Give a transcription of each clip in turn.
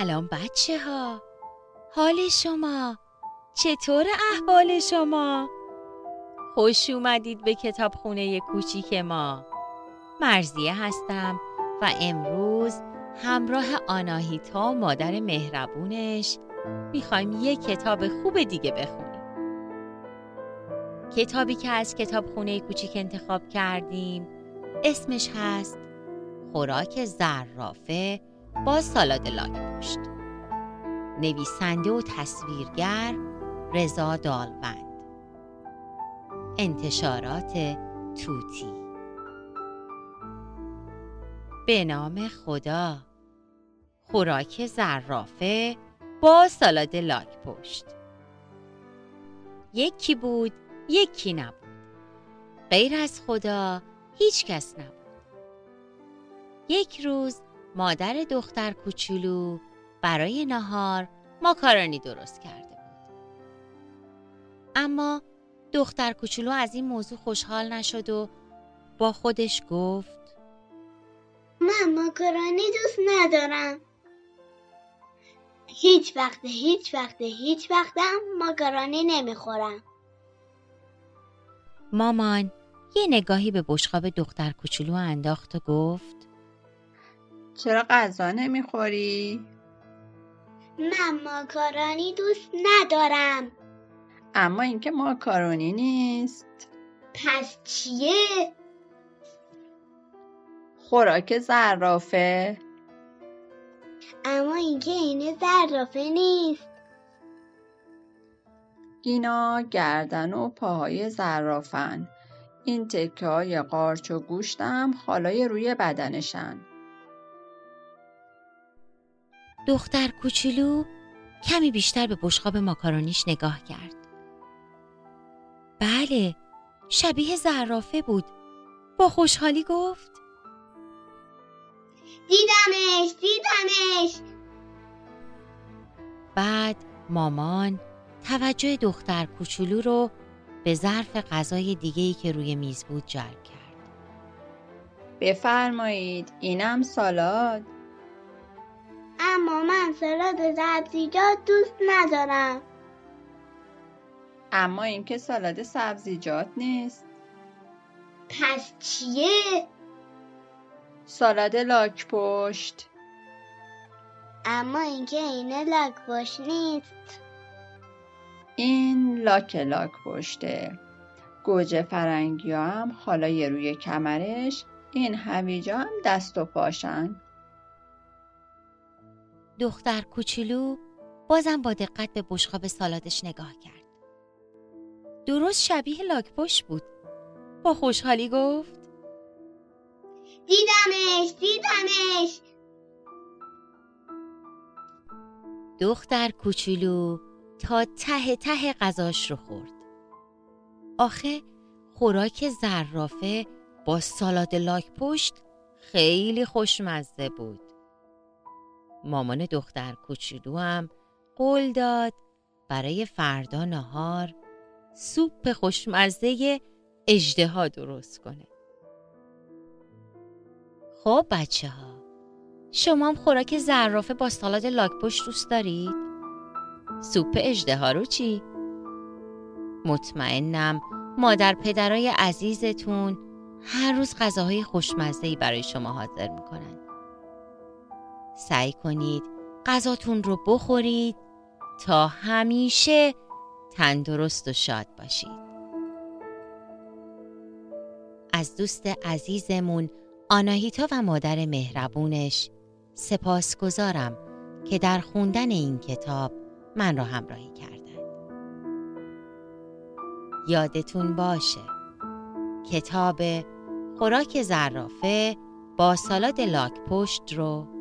سلام بچه ها حال شما؟ چطور احوال شما؟ خوش اومدید به کتاب خونه کوچیک ما. مرزیه هستم و امروز همراه آناهیتا مادر مهربونش می‌خوایم یک کتاب خوب دیگه بخونیم. کتابی که از کتاب خونه کوچیک انتخاب کردیم اسمش هست خوراک زرافه با سالاد لاک. پشت نویسنده و تصویرگر رضا دالوند. انتشارات توتی. به نام خدا. خوراک زرافه با سالاد لاک پشت. یکی بود یکی نبود. غیر از خدا هیچ کس نبود. یک روز مادر دختر کوچولو برای نهار ماکارونی درست کرده بود. اما دختر کوچولو از این موضوع خوشحال نشد و با خودش گفت من ماکارونی دوست ندارم. هیچ وقت هیچ وقت هیچ وقتم ماکارونی نمی‌خورم. مامان یه نگاهی به بشقاب دختر کوچولو انداخت و گفت چرا غذا نمی‌خوری؟ من ماکارونی دوست ندارم. اما اینکه ماکارونی نیست پس چیه؟ خوراک زرافه اما اینکه اینه زرافه نیست. اینا گردن و پاهای زرافن این تکه های قارچ و گوشتم حالای روی بدنشن دختر کوچولو کمی بیشتر به بشقاب ماکارونیش نگاه کرد. بله، شبیه زرافه بود. با خوشحالی گفت دیدمش دیدمش بعد مامان توجه دختر کوچولو رو به ظرف غذای دیگه‌ای که روی میز بود جلب کرد. بفرمایید اینم سالاد من سالاد سبزیجات دوست ندارم. اما اینکه سالاد سبزیجات نیست پس چیه؟ سالاد لاک پشت اما اینکه اینه لاک باش نیست. این لاک لاک پشته گوجه فرنگی هم حالا روی کمرش این هویجا هم دست و پاشن دختر کوچولو بازم با دقت به بشقاب سالادش نگاه کرد. درست شبیه لاکپشت بود. با خوشحالی گفت دیدمش دیدمش دختر کوچولو تا ته ته غذاش رو خورد. آخه خوراک زرافه با سالاد لاک پشت خیلی خوشمزه بود. مامان دختر کوچولو هم قول داد برای فردا نهار سوپ خوشمزه اجدها درست کنه. خب بچه ها شما هم خوراک زرافه با سالاد لاک پشت دوست دارید؟ سوپ اجدها رو چی؟ مطمئنم مادر پدرای عزیزتون هر روز غذاهای خوشمزه‌ای برای شما حاضر می‌کنن. سعی کنید غذاتون رو بخورید تا همیشه تندرست و شاد باشید. از دوست عزیزمون آناهیتا و مادر مهربونش سپاس گذارم که در خوندن این کتاب من را همراهی کردند. یادتون باشه کتاب خوراک زرافه با سالاد لاک پشت رو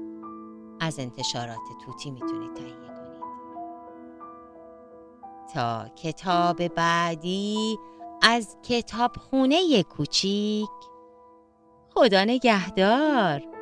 از انتشارات توتی می‌تونید تهیه کنید. تا کتاب بعدی از کتاب خونه کوچیک. خدا نگهدار.